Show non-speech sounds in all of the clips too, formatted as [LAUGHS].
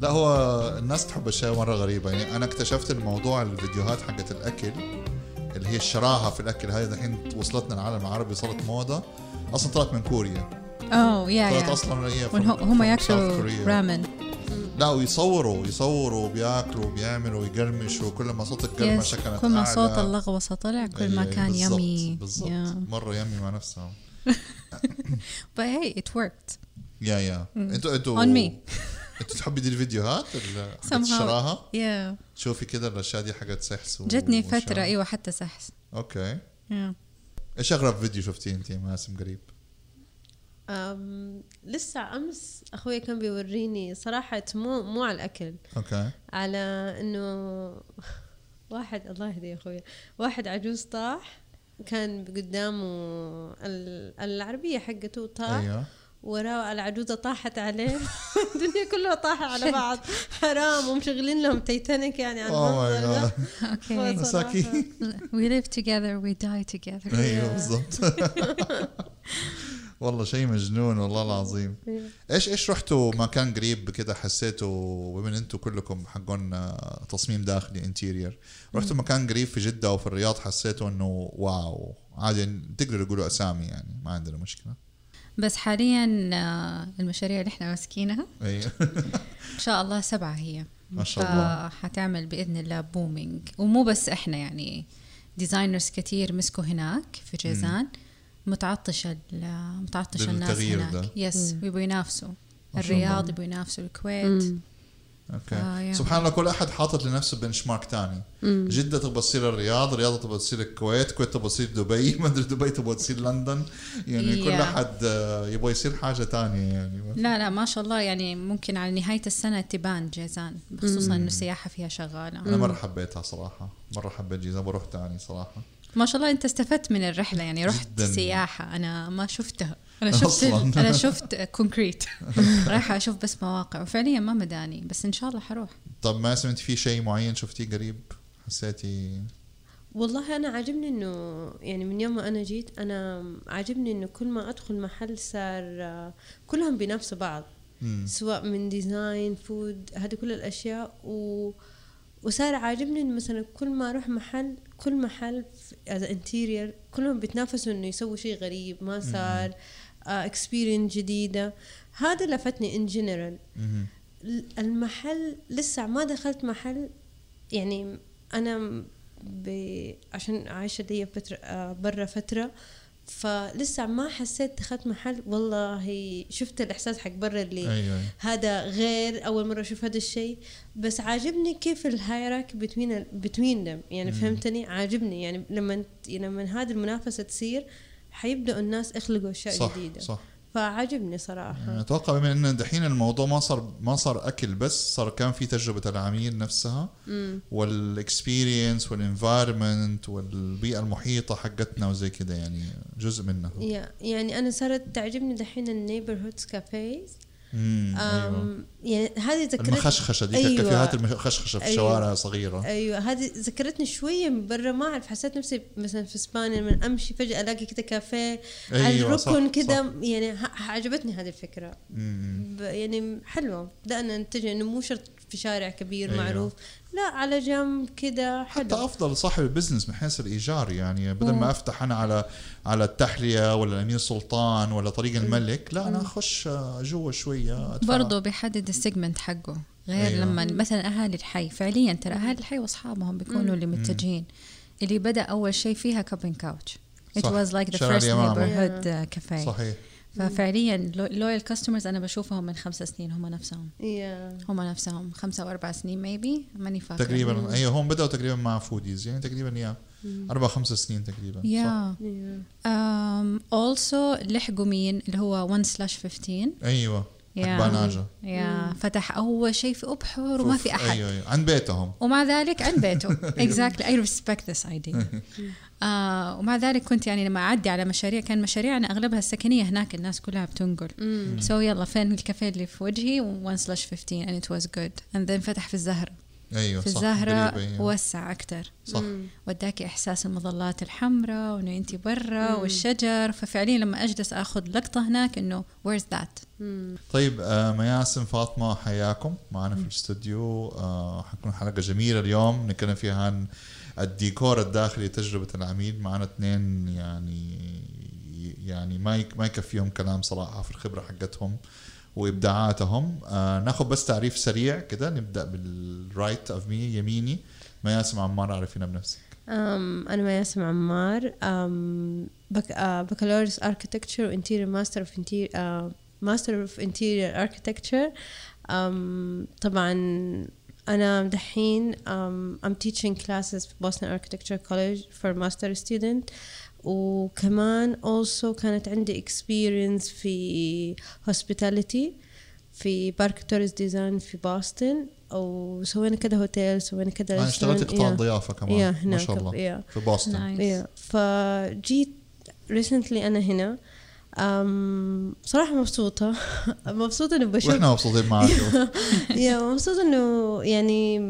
لا هو الناس تحب اشياء مرة غريبة. يعني أنا اكتشفت الموضوع الفيديوهات حقت الأكل اللي هي الشراهة في الأكل هذه الحين وصلتنا العالم العربي صارت موضة. أصلا طلعت من كوريا. أوه يا طلعت يا. أصلا هي هم ياكلوا. رامن. لا ويصوروا يصوروا بياكلوا بيعملوا يقرمشوا كل ما صوت القرمشة كانت كل ما. صوت اللغوصة طلع كل ما أيوة، كان يمي. بالضبط. Yeah. مرة يمي مع نفسها [LAUGHS] but hey it worked. يا يا. أنتوا أنتوا on me. أنتوا تحبي دي الفيديوهات. الشراهه yeah. تشوفي كده الاشياء دي حقت سحس و- جتني. فترة أيوه حتى سحس أوكي. Yeah. إيش أغرب فيديو شفتيه أنت ماسم قريب؟ أم لسه أمس أخوي كان بيوريني صراحة مو مو على الأكل. أوكي. على إنه [LAUGHS] واحد الله يهدي أخوي. واحد عجوز طاح كان قدامه ال- العربية حقته طاح أيوه. وراه العجوزة طاحت عليه. [LAUGHS] الدنيا كلها طاحت على بعض. حرام ومشغلين لهم تيتانيك يعني على oh my المنظر okay. مساكين. [LAUGHS] We live together we die together. أيوه بالضبط. [LAUGHS] والله شيء مجنون والله العظيم. إيش إيش رحتوا مكان قريب كده حسيتوا بما أنتوا كلكم حقون آه، تصميم داخلي interior رحتوا مكان قريب في جدة أو في الرياض حسيتوا إنه واو عادي تقدروا تقولوا أسامي يعني ما عندنا مشكلة. بس حاليا آه، المشاريع اللي إحنا ماسكينها. أيوه إن شاء الله سبعة هي. ما شاء الله. حتعمل بإذن الله booming ومو بس إحنا يعني designers كتير مسكوا هناك في جيزان متعطشة ال- متعطشة الناس هناك. ده. yes ويبغوا ينافسوا. الرياض يبغوا ينافسوا. الكويت. Okay. آه،. سبحان الله كل أحد حاطط لنفسه benchmark ثاني جدة تبغى تصير الرياض الرياض تبغى تصير الكويت الكويت تبغى تصير دبي [LAUGHS] ما أدري دبي تبغى تصير لندن. يعني كل. أحد آه، يبغى يصير حاجة ثانية يعني. لا لا ما شاء الله. يعني ممكن على نهاية السنة تبان جيزان خصوصا إنه السياحة فيها شغالة. أنا مرة حبيتها صراحة. مرة حبيت جيزان بروح ثاني صراحة. ما شاء الله أنت استفدت من الرحلة. يعني رحت جد. سياحة. أنا ما شفتها. أنا شفت. [LAUGHS] أنا [LAUGHS] شفت concrete رايحة أشوف بس مواقع وفعليا ما مداني بس إن شاء الله حروح. طب ما سمعت في شيء معين شفتيه قريب؟ حسيتي؟ والله أنا عاجبني إنه يعني من يوم ما أنا جيت أنا عاجبني إنه كل ما أدخل محل صار آه، كلهم بينافسوا بعض. مم. سواء من design food هذه كل الأشياء. و وصار عاجبني إنه مثلا كل ما أروح محل كل محل as interior كلهم بيتنافسوا إنه يسووا شيء غريب ما صار experience جديدة. هذا لفتني in general. المحل لسه ما دخلت محل يعني أنا ب... عشان عايشة لي فترة آه، برا فترة فلسه ما حسيت دخلت محل. والله شفت الإحساس حق برا اللي أيوه أيوة. هذا غير أول مرة أشوف هذا الشيء. بس عاجبني كيف الهايراك between between يعني فهمتني؟ عاجبني. يعني لما لما هذه المنافسة تصير حيبدأوا الناس يخلقوا أشياء صح جديدة. صح. فعاجبني صراحة. يعني أتوقع بما إن دحين الموضوع ما صار ما صار أكل بس صار كان في تجربة العميل نفسها وال experience وال environment والبيئة المحيطة حقتنا وزي كده يعني جزء منها. يا- يعني أنا صارت تعجبني دحين ال neighborhoods cafes أيوه يعني هذه ذكرت المخشخشة دي أيوة. الكافيهات المخشخشة في أيوة. الشوارع صغيرة أيوه هذه ذكرتني شوية من برا ما أعرف حسيت نفسي مثلا في إسبانيا من أمشي فجأة ألاقي كذا كافيه على أيوة، صح، الركن كذا. يعني عجبتني هذه الفكرة يعني حلوة بدأنا نتجه إنه مو شرط في شارع كبير أيوة. معروف. لا على جنب كذا حتى أفضل صاحب ال business من حيث الإيجار يعني بدل ما أفتح أنا على على التحلية ولا الأمير سلطان ولا طريق الملك لا أنا أخش جوا شوية أدفع. برضه بيحدد ال segment حقه غير أيوة. أيوة. لما مثلا اهالي الحي فعليا ترى اهالي الحي وأصحابهم بيكونوا اللي متجهين. اللي بدأ أول شيء فيها كابين كاوتش It صح. was like the شارع first neighborhood uh, cafe. صحيح. ففعليا لويال كاستمرز أنا بشوفهم من خمس سنين هم نفسهم. يا هم نفسهم. خمسة أو أربع سنين ميبي ماني فاكرة. تقريبا أيوه هم بدأوا تقريبا مع فوديز يعني تقريبا يا أربع خمس سنين تقريبا؟ يا يا. um, also لحقوا مين؟ اللي هو 1 سلاش 15 أيوه. باناجا يا فتح أول شيء في أبحر وما في أحد. أيوه أيوه عند بيتهم. ومع ذلك عند بيته. [LAUGHS] Exactly. I respect this idea. [LAUGHS] آه ومع ذلك كنت يعني لما أعدي على مشاريع كان مشاريعنا أغلبها السكنية هناك الناس كلها بتنقل. so so يلا فين الكافيه اللي في وجهي؟ 1 slash 15 and it was good. And then فتح في الزهرة. أيوه في صح الزهرة أيوة. وسع أكتر. صح. وداك إحساس المظلات الحمراء وإنه أنت برا والشجر. ففعليا لما أجلس أخذ لقطة هناك إنه where's that طيب آه مياسم فاطمة حياكم. معنا في الاستوديو. آه حتكون حلقة جميلة اليوم. نتكلم فيها عن الديكور الداخلي تجربة العميل. معنا اثنين يعني يعني ما ما يكفيهم كلام صراحة في الخبرة حقتهم. وإبداعاتهم. آه ناخذ بس تعريف سريع كده نبدأ بال right of me يميني. مياسم عمار عرفينا بنفسك. um أنا مياسم عمار um بك آه بكالوريوس architecture و interior master of interior master of interior architecture طبعا أنا دحين um, I'm teaching classes في Boston Architecture College for master student. وكمان also كانت عندي experience في hospitality في بارك توريس design في بوسطن وسوينا كده هوتيل سوينا كده أنا اشتغلت. قطاع Yeah. ضيافة كمان Yeah, ما هناك شاء الله yeah. في بوسطن nice yeah. فجيت recently أنا هنا أم صراحة مبسوطة [LAUGHS] مبسوطة إنه بشوف وإحنا مبسوطين معك يا [LAUGHS] مبسوطة إنه يعني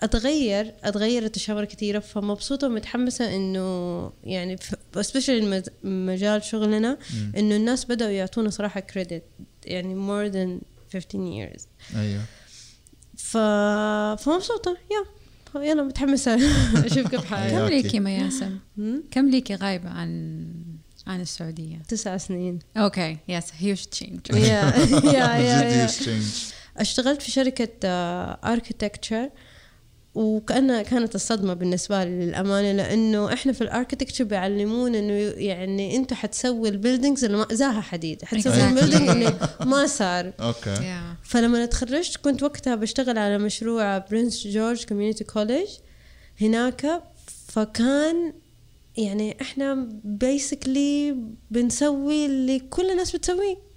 أتغير أتغير أتشاور كثيرة فمبسوطة ومتحمسة إنه يعني سبيشالي مجال شغلنا إنه الناس بدأوا يعطونا صراحة كريدت يعني more than 15 years. أيوه. ف... فمبسوطة. يا يلا متحمسة. أشوف كيف حالي كم okay. ليكي مياسم؟ كم ليكي غايبة عن عن السعودية؟ تسع سنين. okay. yes huge change yeah yeah yeah. أشتغلت في شركة architecture وكأنها كانت الصدمة بالنسبة لي للأمانة لأنه إحنا في ال architecture بيعلمونا إنه يعني أنتوا حتسوي ال buildings اللي ما سواها حديد. حتسوي. ال building اللي [LAUGHS] ما صار. okay فلما تخرجت كنت وقتها بشتغل على مشروع Prince George Community College هناك. فكان يعني إحنا basically بنسوي اللي كل الناس بتسويه.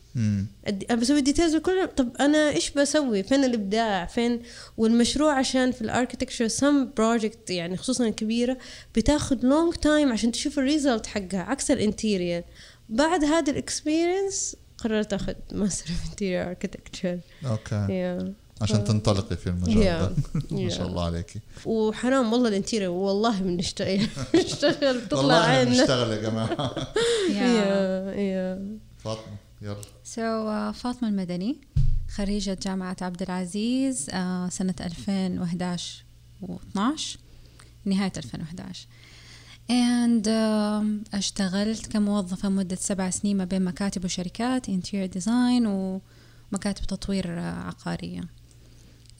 بسوي details وكل طب أنا إيش بسوي؟ فين الإبداع؟ فين والمشروع عشان في ال architecture some project يعني خصوصا الكبيره بتاخد long time عشان تشوف ال result حقها عكس ال interior بعد هذا ال experience قررت أخذ ماستر في interior architecture okay. عشان تنطلقي في المجال ده. [LAUGHS] ما شاء الله عليكي. وحرام والله ال interior والله بنشتغل [LAUGHS] بنشتغل بتطلع والله إحنا عيننا. بنشتغل يا جماعة. [LAUGHS] يا يا فاطمة. يلا. so فاطمة المدني خريجة جامعة عبد العزيز uh, سنة 2011 و12 نهاية 2011 and uh, اشتغلت كموظفة مدة سبع سنين ما بين مكاتب وشركات interior design ومكاتب تطوير uh, عقارية.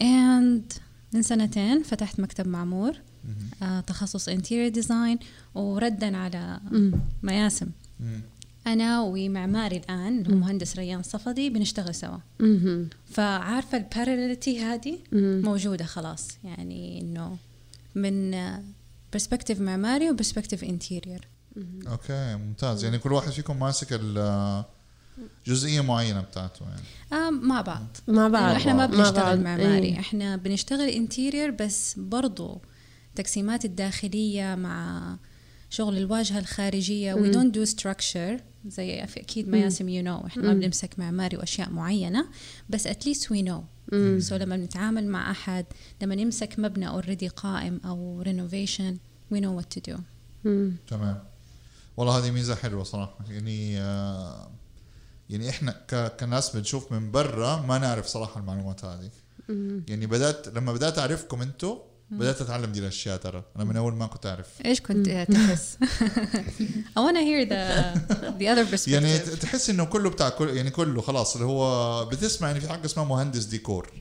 And من سنتين فتحت مكتب معمور uh, تخصص interior design وردا على مياسم. أنا ومعماري الآن اللي هو مهندس ريان صفدي بنشتغل سوا. فعارفة ال parallelity هذه. موجودة خلاص. يعني إنه من perspective معماري و perspective interior okay ممتاز. يعني كل واحد فيكم ماسك ال- جزئية معينة بتاعته يعني. آه مع بعض. مع بعض. لأنه إحنا ما بنشتغل بعض. معماري إيه. إحنا بنشتغل انتيريور بس برضو تقسيمات الداخلية مع شغل الواجهة الخارجية. We don't do structure زي أكيد ما ياسم you know. إحنا ما بنمسك معماري وأشياء معينة بس at least we know. so لما بنتعامل مع أحد لما نمسك مبنى already قائم أو renovation we know what to do. مم. تمام. والله هذه ميزة حلوة صراحة. يعني آه يعني إحنا كناس بنشوف من برا ما نعرف صراحة المعلومات هذه. يعني بدأت لما بدأت أعرفكم أنتم بدأت أتعلم دي الأشياء ترى. أنا من أول ما كنت أعرف. إيش كنت تحس؟ [LAUGHS] I wanna hear the the other perspective. يعني تحس إنه كله بتاع كل يعني كله خلاص اللي هو بتسمع يعني في حاجة اسمها مهندس ديكور.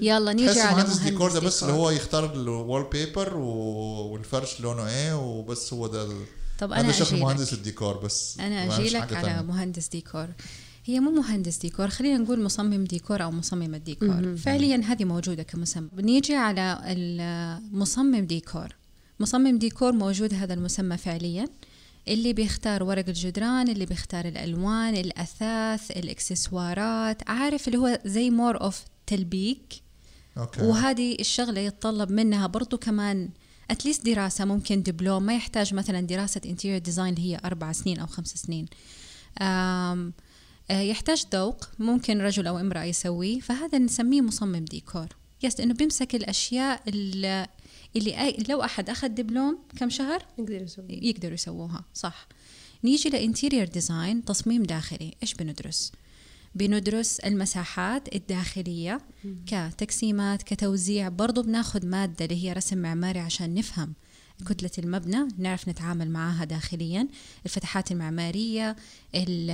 يلا نيجي تحس على مهندس ديكور ده بس ديكور. اللي هو يختار ال wallpaper والفرش لونه إيه وبس هو ده طب شغل أجيلك. مهندس الديكور بس. أنا أجي لك على تانية. مهندس ديكور. هي مو مهندس ديكور خلينا نقول مصمم ديكور أو مصمم الديكور فعليا هذه موجودة كمسمى بنيجي على المصمم ديكور. مصمم ديكور موجود هذا المسمى فعليا اللي بيختار ورق الجدران اللي بيختار الألوان الأثاث الإكسسوارات. عارف اللي هو زي more of تلبيك. Okay. وهذه الشغلة يتطلب منها برضو كمان at least دراسة ممكن دبلوم ما يحتاج مثلا دراسة interior design اللي هي أربع سنين أو خمس سنين. آه، يحتاج ذوق ممكن رجل أو امرأة يسويه فهذا نسميه مصمم ديكور. Yes إنه بيمسك الأشياء اللي, اللي لو أحد أخذ دبلوم كم شهر؟ نقدر نسوي يقدروا يسووها صح. نيجي ل interior design تصميم داخلي إيش بندرس؟ بندرس المساحات الداخلية كتقسيمات كتوزيع. برضو بناخد مادة اللي هي رسم معماري عشان نفهم كتلة المبنى نعرف نتعامل معها داخليا. الفتحات المعمارية ال-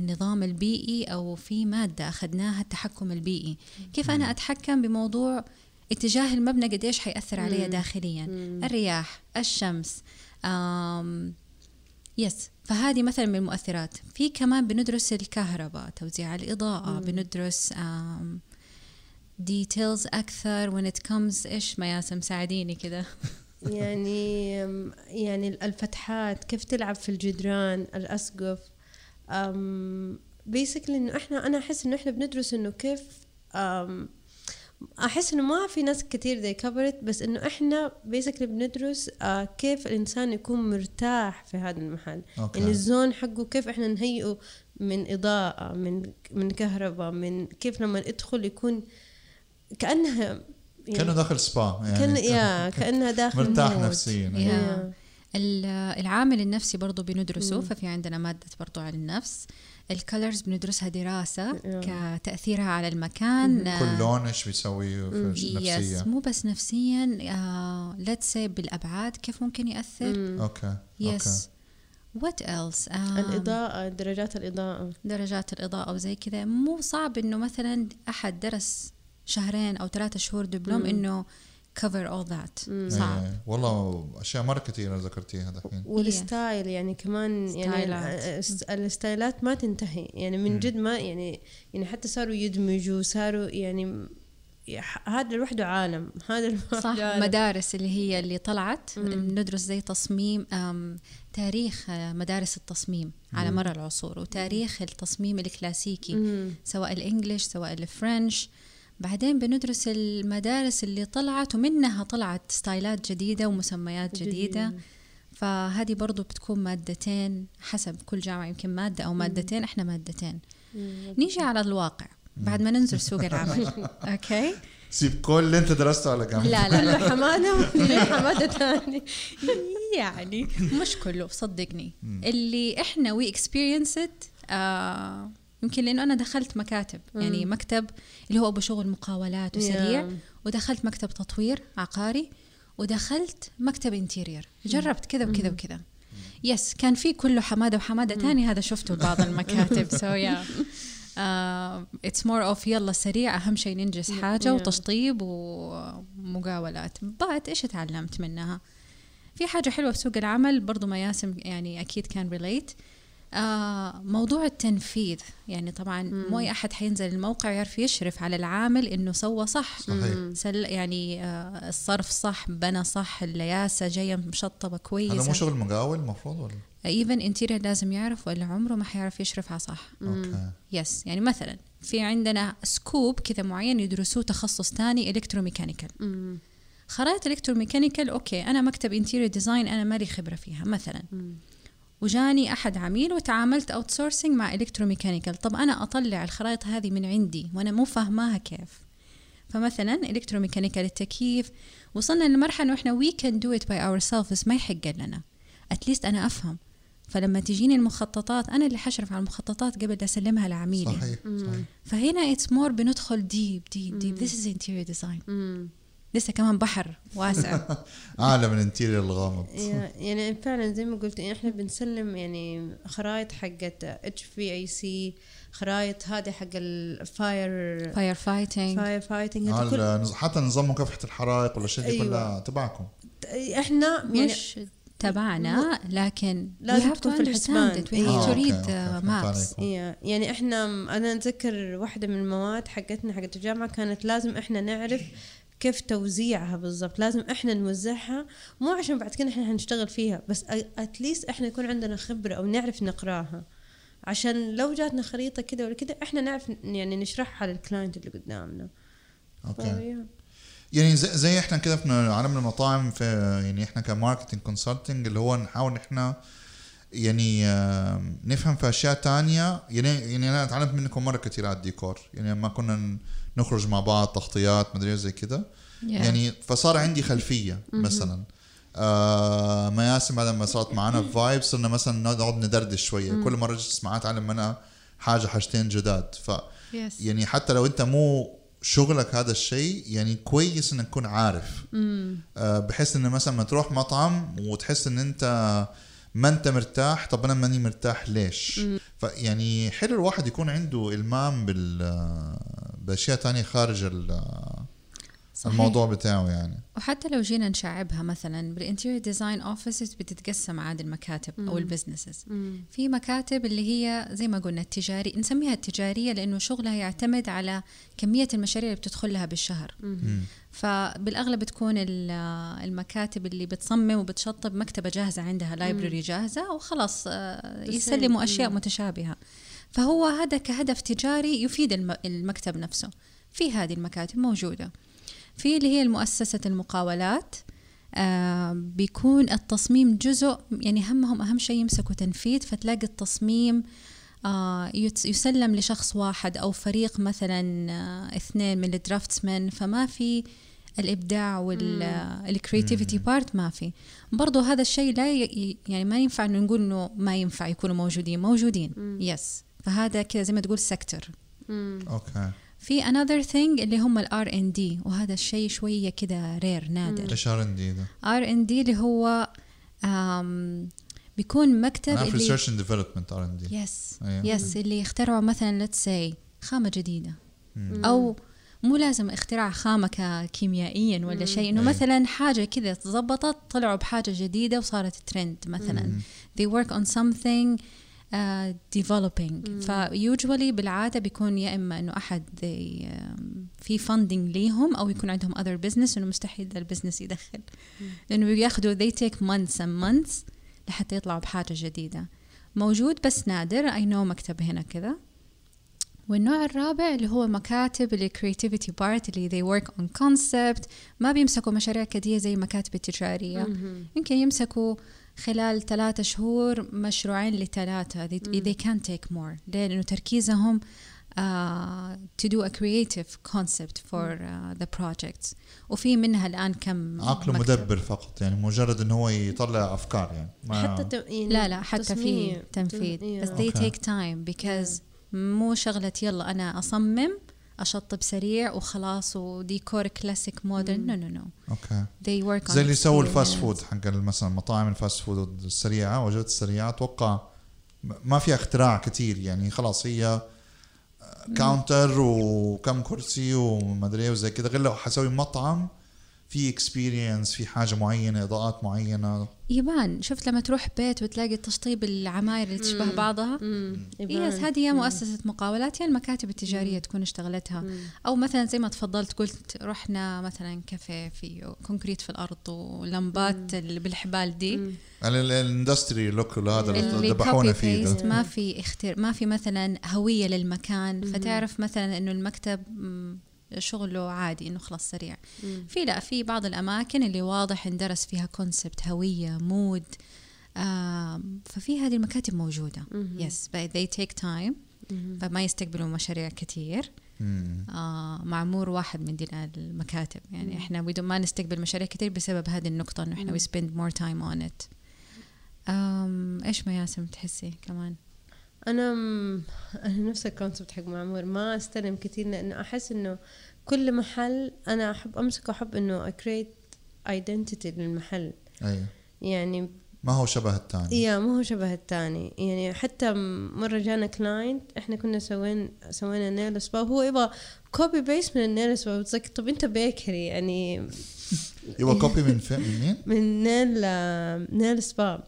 النظام البيئي أو في مادة أخذناها التحكم البيئي. كيف أنا أتحكم بموضوع اتجاه المبنى؟ قديش حيأثر علي داخليا؟ الرياح الشمس Yes فهذه مثلا من المؤثرات. في كمان بندرس الكهرباء توزيع الإضاءة بندرس details أكثر. When it comes إيش ما ياسم ساعديني كده. [LAUGHS] يعني يعني الفتحات كيف تلعب في الجدران؟ الأسقف. Basically إنه إحنا أنا أحس إنه إحنا بندرس إنه كيف أحس إنه ما في ناس كتير زي covered بس إنه إحنا basically بندرس آه، كيف الإنسان يكون مرتاح في هذا المحل okay. يعني ال zone حقه كيف إحنا نهيئه من إضاءة من من كهرباء من كيف لما يدخل يكون كأنها يعني كأنه داخل سبا يعني كأن يا [LAUGHS] كأنها داخل مرتاح. نفسيا يا. يا. ال- العامل النفسي برضو بندرسه ففي عندنا مادة برضو علم النفس ال colors بندرسها دراسة كتأثيرها على المكان كل لون إيش بيسوي في yes مو بس نفسيا let's say بالأبعاد كيف ممكن يأثر؟ Okay yes What else الإضاءة درجات الإضاءة. درجات الإضاءة وزي كذا. مو صعب إنه مثلا أحد درس شهرين أو ثلاثة شهور دبلوم إنه cover all that. صعب إيه. والله أشياء مرة كثيرة ذكرتيها دحين. والستايل يعني كمان يعني ستايلات. ال- الس- الستايلات ما تنتهي. يعني من جد ما يعني يعني حتى صاروا يدمجوا صاروا يعني ح- هذا لوحده عالم. [LAUGHS] هذا لوحده صح عالم. مدارس اللي هي اللي طلعت ندرس زي تصميم تاريخ آه، مدارس التصميم على مر العصور وتاريخ التصميم الكلاسيكي سواء ال English سواء ال French. بعدين بندرس المدارس اللي طلعت ومنها طلعت ستايلات جديدة ومسميات جديدة. فهذه برضو بتكون مادتين حسب كل جامعة يمكن مادة أو مادتين إحنا مادتين. نيجي على الواقع بعد ما ننزل سوق العمل. [LAUGHS] Okay؟ سيب كل اللي أنت درسته على جنب. لا لا لا وليه [LAUGHS] حمادة ثاني يعني مش كله صدقني. اللي إحنا we experience it يمكن لأنه أنا دخلت مكاتب يعني مكتب اللي هو أبو شغل مقاولات وسريع. Yeah. ودخلت مكتب تطوير عقاري. ودخلت مكتب interior. جربت كذا وكذا وكذا. Yes كان في كله حمادة وحمادة تاني هذا شفته ببعض المكاتب. So yeah It's more of يلا سريع أهم شيء ننجز حاجة Yeah. وتشطيب ومقاولات. But إيش تعلمت منها؟ في حاجة حلوة في سوق العمل برضو ما ياسم يعني أكيد كان related آه موضوع التنفيذ. يعني طبعا مو أي أحد حينزل الموقع يعرف يشرف على العامل إنه سوى صح. صحيح. سل يعني آه الصرف صح بنى صح اللياسة جاية مشطبة هذا مو شغل مقاول المفروض ولا؟ Even interior لازم يعرف ولا عمره ما حيعرف يشرف على صح. Okay. Yes يعني مثلا في عندنا scope كذا معين يدرسوه تخصص تاني electromechanical خرائط electromechanical okay أنا مكتب interior design أنا مالي خبرة فيها مثلا. وجاني أحد عميل وتعاملت outsourcing مع ال electromechanical طب أنا أطلع الخرائط هذه من عندي وأنا مو فاهماها كيف؟ فمثلا ال electromechanical التكييف. وصلنا لمرحلة انه إحنا we can do it by ourselves ما يحق لنا. At least أنا أفهم. فلما تجيني المخططات أنا اللي حشرف على المخططات قبل أسلمها لعميلي. صحيح صحيح. فهنا it's more بندخل deep deep deep this is interior design لسه كمان بحر واسع. [LAUGHS] عالم ال interior الغامض يا- يعني فعلا زي ما قلت يعني إحنا بنسلم يعني خرائط حقت HVAC خرائط هذه حق ال fire fire fighting fire fighting حتى نظام مكافحة الحرائق والاشياء دي أيوة. كلها تبعكم. إحنا يعني مش تبعنا لكن لازم تكون في الحسبان. آه، عليكم. يا- يعني إحنا أنا أتذكر واحدة من المواد حقتنا حقت الجامعة كانت لازم إحنا نعرف كيف توزيعها بالضبط. لازم إحنا نوزعها مو عشان بعد كده إحنا حنشتغل فيها بس اتليست إحنا يكون عندنا خبرة أو نعرف نقراها. عشان لو جاتنا خريطة كده ولا كده إحنا نعرف يعني نشرحها للكلاينت اللي قدامنا. okay. يعني زي, زي إحنا كده في عالم المطاعم في يعني إحنا ك marketing consulting اللي هو نحاول إحنا يعني نفهم في أشياء تانية. يعني يعني أنا اتعلمت منكم مرة كثير على الديكور. يعني لما كنا نخرج مع بعض تغطيات مدري زي كده. Yeah. يعني فصار عندي خلفية مثلا. آه ما ياسم بعد ما صارت معنا vibe صرنا مثلا نقعد ندردش شوية. كل مرة جلست معاه أتعلم منها حاجة حاجتين جداد. ف Yes. يعني حتى لو أنت مو شغلك هذا الشيء يعني كويس إنك تكون عارف. آه بحيث إن مثلا ما تروح مطعم وتحس إن أنت ما أنت مرتاح طب أنا ماني مرتاح ليش؟ فيعني حلو الواحد يكون عنده إلمام بال باشياء تانية خارج ال- صحيح. الموضوع بتاعه يعني. وحتى لو جينا نشعبها مثلا بال interior design offices بتتقسم عاد المكاتب أو ال businesses في مكاتب اللي هي زي ما قلنا التجاري نسميها التجارية لأنه شغلها يعتمد على كمية المشاريع اللي بتدخل لها بالشهر. مم. فبالأغلب بتكون ال- المكاتب اللي بتصمم وبتشطب مكتبة جاهزة عندها لايبرري جاهزة وخلاص آه، يسلموا أشياء مم. متشابهة. فهو هذا كهدف تجاري يفيد الم- المكتب نفسه. في هذه المكاتب موجودة. في اللي هي المؤسسة المقاولات آه بيكون التصميم جزء يعني همهم أهم شيء يمسكوا تنفيذ فتلاقي التصميم آه يسلم لشخص واحد أو فريق مثلا آه اثنين من ال draftsmen فما في الإبداع وال creativity part ما في. برضو هذا الشيء لا ي- يعني ما ينفع إنه نقول إنه ما ينفع يكونوا موجودين. موجودين yes فهذا كذا زي ما تقول sector okay. في another thing اللي هم ال R and D وهذا الشيء شوية كده rare نادر. إيش R and D ده؟ R and D اللي هو بيكون مكتب أنا في اللي research and development R and D yes. yes اللي يخترعوا مثلا let's say خامة جديدة. أو مو لازم اختراع خامة كيميائيا ولا شيء إنه أي. مثلا حاجة كذا تظبطت طلعوا بحاجة جديدة وصارت ترند مثلا. they work on something uh, developing. ف usually بالعادة بيكون يا إما إنه أحد في funding ليهم أو يكون عندهم other business إنه مستحيل ذا ال business يدخل. لأنه بياخذوا they take months and months لحتى يطلعوا بحاجة جديدة. موجود بس نادر I know مكتب هنا كذا. والنوع الرابع اللي هو مكاتب اللي creativity part اللي they work on concept. ما بيمسكوا مشاريع كثير زي المكاتب التجارية. يمكن يمسكوا خلال ثلاثة شهور مشروعين لثلاثة they, they can take more ليه؟ لأنه تركيزهم uh, to do a creative concept for uh, the projects وفي منها الآن كم عقله مكتب. مدبر فقط يعني مجرد إنه هو يطلع أفكار يعني ما حتى تم... يعني لا لا حتى في. تنفيذ تم- بس yeah. they okay. take time because مو شغلة يلا أنا أصمم أشطب سريع وخلاص وديكور كلاسيك modern. no no no okay. They work on زي اللي يسووا ال fast. food حق مثلا مطاعم ال fast food السريعة وجبات السريعة أتوقع ما فيها اختراع كتير. يعني خلاص هي كاونتر وكم كرسي وما أدري إيه وزي كده غير لو حسوي مطعم في experience في حاجة معينة إضاءات معينة. يبان شفت لما تروح بيت وتلاقي تشطيب العماير اللي تشبه بعضها؟ مم. yes. هذه يا مؤسسة مقاولات يا المكاتب التجارية تكون اشتغلتها. أو مثلا زي ما تفضلت قلت رحنا مثلا كافيه فيه concrete في الأرض ولمبات اللي بالحبال دي. ال- ال industry look هذا اللي ذبحونا فيه. ده. ما في اختيار ما في مثلا هوية للمكان. فتعرف مثلا إنه المكتب مم، شغله عادي إنه خلاص سريع. في لا في بعض الأماكن اللي واضح اندرس فيها concept هوية mood آم، ففي هذه المكاتب موجودة. yes yes, they take time. فما يستقبلوا مشاريع كتير. مم. آه معمور واحد من دي المكاتب. يعني إحنا we don't- ما نستقبل مشاريع كتير بسبب هذه النقطة إنه إحنا we spend more time on it. أم إيش ما ياسم تحسي كمان؟ أنا م... أنا نفس ال concept حق معمور. ما أستلم كثير لأنه أحس إنه كل محل أنا أحب أمسك وأحب إنه I create identity للمحل. أيوه يعني ما هو شبه الثاني. يا مو هو شبه الثاني. يعني حتى م- مرة جانا client إحنا كنا سوين سوينا nail spa وهو يبغى copy paste من ال nail spa طب أنت bakery يعني [LAUGHS] يبغى copy من فين من مين؟ [LAUGHS] من nail nail spa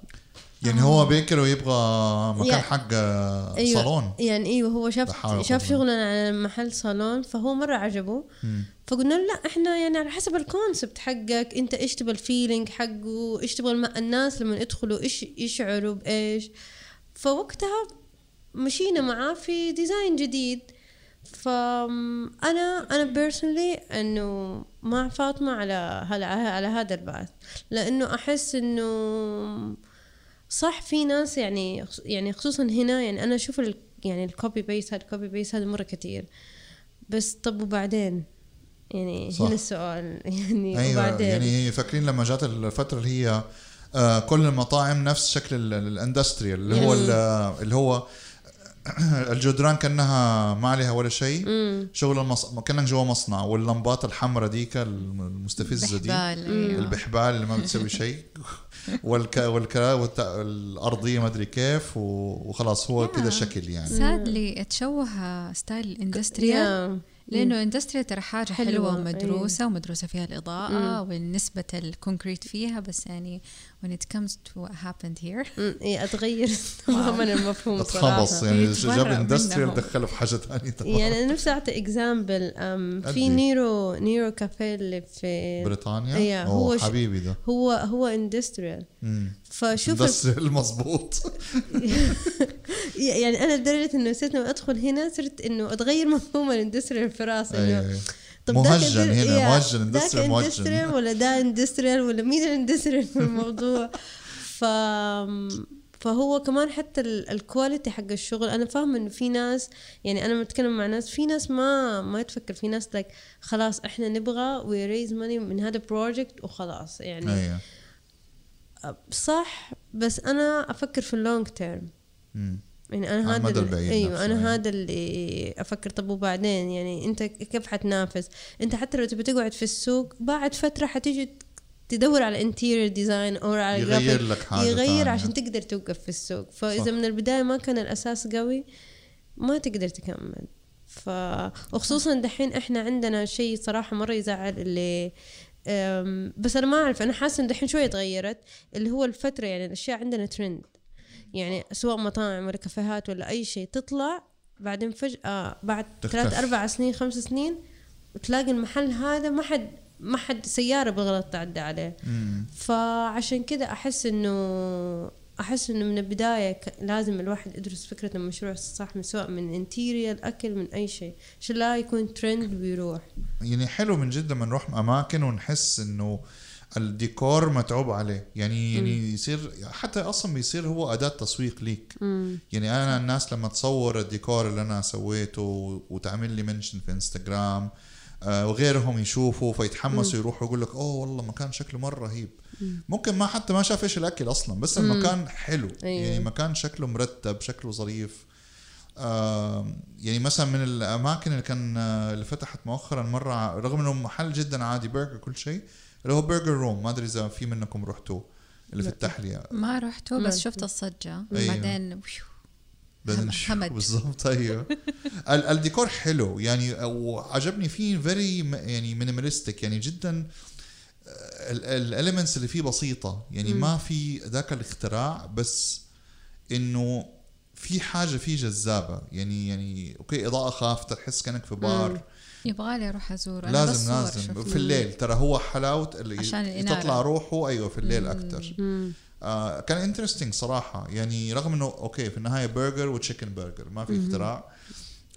يعني هو bakery ويبغى مكان يا- حق أيوة. صالون يعني أيوه هو شاف شاف. شغلنا على محل صالون فهو مرة عجبه مم. فقلنا له لا إحنا يعني على حسب ال concept حقك أنت إيش تبغى ال feeling حقه إيش تبغى الناس لما يدخلوا إيش يشعروا بإيش فوقتها مشينا معاه في design جديد فانا أنا personally إنه مع فاطمة على على على هذا البعث لأنه أحس إنه صح في ناس يعني يعني خصوصا هنا يعني أنا أشوف ال يعني ال copy paste هذا ال copy paste هذا مرة كتير. بس طب وبعدين؟ يعني صح. هنا السؤال. [LAUGHS] يعني أيوه وبعدين؟ يعني فاكرين لما جات الفترة اللي هي آه كل المطاعم نفس شكل ال- ال- ال industrial اللي هو ال- اللي هو [CLEARS THROAT] الجدران كأنها ما عليها ولا شيء. شغل المص... كأنك جوا مصنع واللمبات الحمراء ديك المستفزة دي أيوة. البالحبال اللي ما بتسوي [LAUGHS] شيء والك... والكرا والت... الأرضية ما أدري كيف و... وخلاص هو كذا شكل يعني. sadly تشوه style ال industrial Yeah. لأنه industrial ترى حاجة حلوة, حلوة، ومدروسة ومدروسة فيها الإضاءة ونسبه ال concrete فيها بس يعني when it comes to what happened here. [LAUGHS] إيه أتغير تماما المفهوم أتخبص يعني يتفرع جاب. اندستريال دخله في حاجة ثانية تمام يعني أنا نفسي أعطي اكزامبل في. نيرو نيرو كافيه اللي في بريطانيا إيه، أوه هو حبيبي ده هو هو اندستريال فشوف ال- اندستريال مظبوط [LAUGHS] يعني أنا لدرجة إنه نسيت أدخل هنا صرت إنه أتغير مفهوم الاندستريال في راسي إنه. طب مهجن هنا، مهجن، اندستريال مهجن. اندستريال ولا ده اندستريال ولا مين الاندستريال في الموضوع؟ ف فهو كمان حتى ال- ال quality حق الشغل. أنا فاهمة إنه في ناس يعني أنا بتكلم مع ناس في ناس ما ما تفكر في ناس لك خلاص إحنا نبغى where is money من هذا project وخلاص. يعني أيوه. صح بس أنا أفكر في ال long term. يعني أنا هذا البعيد أيوه أنا أيوة. هذا اللي أفكر طب وبعدين يعني أنت كيف حتنافس أنت حتى لو تبي تقعد في السوق بعد فترة حتيجي تدور على interior design أو على يغير لك حاجة يغير. عشان تقدر توقف في السوق فإذا صح. من البداية ما كان الأساس قوي ما تقدر تكمل ف وخصوصا دحين إحنا عندنا شيء صراحة مرة يزعل اللي بس أنا ما أعرف أنا حاسة إن دحين شوية تغيرت اللي هو الفترة يعني الأشياء عندنا ترند يعني سواء مطاعم ولا كافيهات ولا أي شيء تطلع بعدين فجأة بعد. ثلاث أربع سنين خمس سنين وتلاقي المحل هذا ما حد ما حد سيارة بالغلط تعدى عليه مم. فعشان كده أحس إنه أحس إنه من البداية لازم الواحد يدرس فكرة المشروع صح من سواء من interior أكل من أي شيء عشان لا يكون ترند ويروح يعني حلو من جد لما نروح أماكن ونحس إنه الديكور متعوب عليه. يعني يعني يصير حتى أصلا بيصير هو أداة تسويق ليك. يعني أنا الناس لما تصور الديكور اللي أنا سويته وتعمل لي mention في إنستغرام آه، وغيرهم يشوفوا فيتحمسوا يروحوا يقول لك أوه والله مكان شكله مرة رهيب. ممكن ما حتى ما شاف إيش الأكل أصلا بس المكان حلو. أيوة. يعني مكان شكله مرتب شكله ظريف. آم، يعني مثلا من الأماكن اللي كان آه، اللي فتحت مؤخرا مرة رغم إنه محل جدا عادي برجر كل شيء اللي هو برجر روم ما أدري إذا في منكم رحتوا اللي في التحلية. ما رحته ما بس. شفت الضجة. أيوه. بعدين. بعدين. بالضبط أيوه. ال- الديكور حلو يعني وعجبني فيه very يعني minimalistic يعني جدا ال elements اللي فيه بسيطة. يعني ما في ذاك الاختراع بس إنه في حاجة فيه جذابة. يعني يعني okay إضاءة خافتة تحس كأنك في بار. يبغالي أروح أزور أنا بس لازم. لازم. في الليل. ترى هو حلاوة اللي عشان الإنارة. تطلع روحه أيوه في الليل أكثر آه كان interesting صراحة. يعني رغم إنه okay في النهاية برجر و chicken burger ما في اختراع.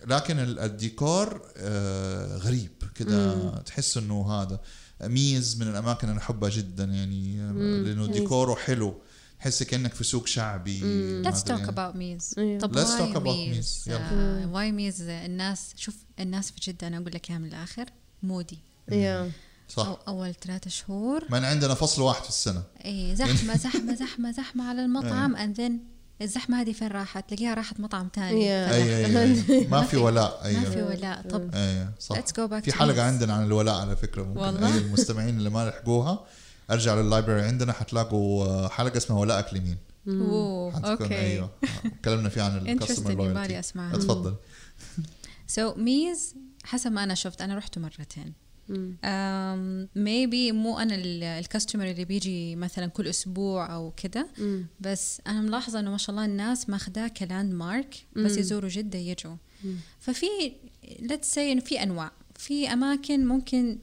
لكن ال- الديكور آه غريب كده. تحس إنه هذا ميز من الأماكن اللي أحبها جدا يعني لأنه ديكوره حلو. تحس كأنك في سوق شعبي talk يعني. about ميز. طب Let's talk about ميز. why ميز الناس شوف الناس في جدة أنا أقول لك إياها من الآخر moody. yeah صح. أو أول ثلاثة شهور. ما عندنا فصل واحد في السنة. اي زحمة [LAUGHS] زحمة زحمة زحمة على المطعم and then الزحمة هذه فين راحت؟ تلاقيها راحت مطعم ثاني. yeah. أي أي [LAUGHS] أي. ما في ولاء ما في ولاء. طب أيوه صح. في حلقة. عندنا عن الولاء على فكرة ممكن والله؟ أي المستمعين اللي ما لحقوها. أرجع لل library عندنا حتلاقوا آه، حلقة اسمها ولاءك لمين okay. أيوه. تكلمنا فيها عن ال customer loyalty. اتفضل. so so, ميز حسب ما أنا شفت أنا رحت مرتين. maybe مو أنا ال customer اللي بيجي مثلا كل أسبوع أو كده بس أنا ملاحظة إنه ما شاء الله الناس ماخذاه ك landmark بس يزوروا جدة يجوا. ففي let's see إنه في أنواع. في أماكن ممكن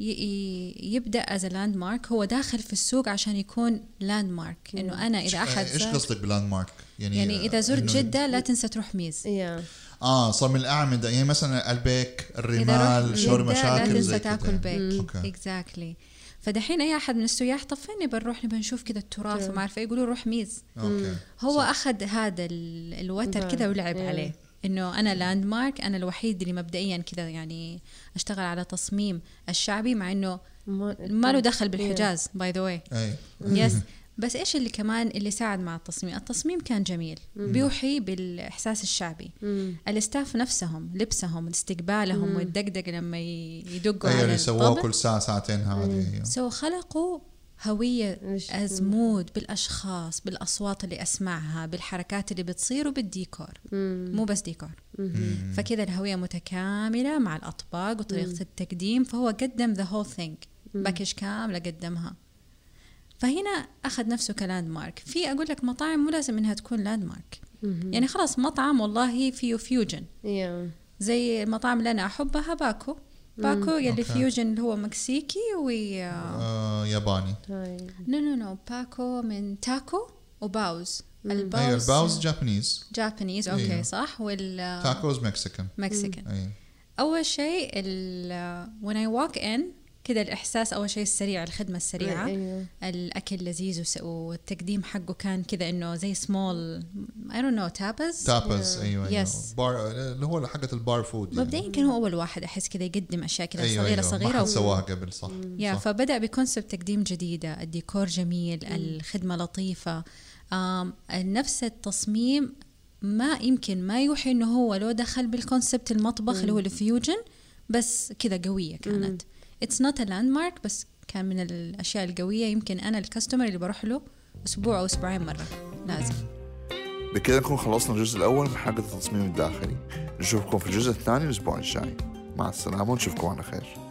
يبدأ as landmark هو داخل في السوق عشان يكون landmark إنه أنا إذا احد إيش قصدك ب landmark يعني يعني إذا زرت جدة لا تنسى تروح ميز. yeah آه صار من الأعمدة. يعني مثلا البيك الرمال رحت شاور جدة لا مشاكل تنسى زي تاكل كده بيك. okay exactly فدحين أي أحد من السياح طب فين نبى نروح نبى نشوف كذا التراث وما أعرف إيه، يقولوا روح ميز. okay هو أخذ هذا ال- الوتر كذا ولعب. عليه. إنه أنا landmark أنا الوحيد اللي مبدئيا كذا يعني أشتغل على تصميم الشعبي مع إنه ما له دخل بالحجاز by the way أي. yes [LAUGHS] بس إيش اللي كمان اللي ساعد مع التصميم؟ التصميم كان جميل. بيوحي بالإحساس الشعبي. مم. ال staff نفسهم لبسهم استقبالهم والدقدق لما يدقوا اي على اللي سووه الطبل كل ساعة ساعتين هذه. أيوة. سو خلقوا هوية as mood بالأشخاص بالأصوات اللي أسمعها بالحركات اللي بتصير وبالديكور. مم. مو بس ديكور. فكذا الهوية متكاملة مع الأطباق وطريقة التقديم فهو قدم the whole thing package كاملة قدمها. فهنا أخذ نفسه ك landmark في أقول لك مطاعم مو لازم إنها تكون landmark يعني خلاص مطعم والله فيه fusion yeah زي المطاعم اللي أنا أحبها باكو. باكو يلي. fusion اللي هو مكسيكي و آه ياباني. هاي no no no باكو من taco و baos ال baos أيوه ال baos Japanese Japanese okay أيوه. صح؟ وال tacos Mexican Mexican أول شيء ال when I walk in كذا الإحساس أول شيء السريع الخدمة السريعة. أيوه. الأكل لذيذ وس- والتقديم حقه كان كذا إنه زي سمول I don't know tapas tapas أيوه أيوه. Yes. bar اللي هو حقة ال bar food يعني. مبدئيا كان هو أول واحد أحس كذا يقدم أشياء كذا أيوه صغيرة أيوه. ما صغيره حد سواها قبل صح yeah صح. فبدأ ب concept تقديم جديدة الديكور جميل الخدمة لطيفة. نفس التصميم ما يمكن ما يوحي إنه هو لو دخل بال concept المطبخ اللي هو ال fusion بس كذا قوية كانت. it's not landmark بس كان من الأشياء القوية يمكن أنا ال customer اللي بروح له أسبوع أو أسبوعين مرة. لازم. بكده نكون خلصنا الجزء الأول من حلقة التصميم الداخلي. نشوفكم في الجزء الثاني الأسبوع الجاي. مع السلامة ونشوفكم على خير.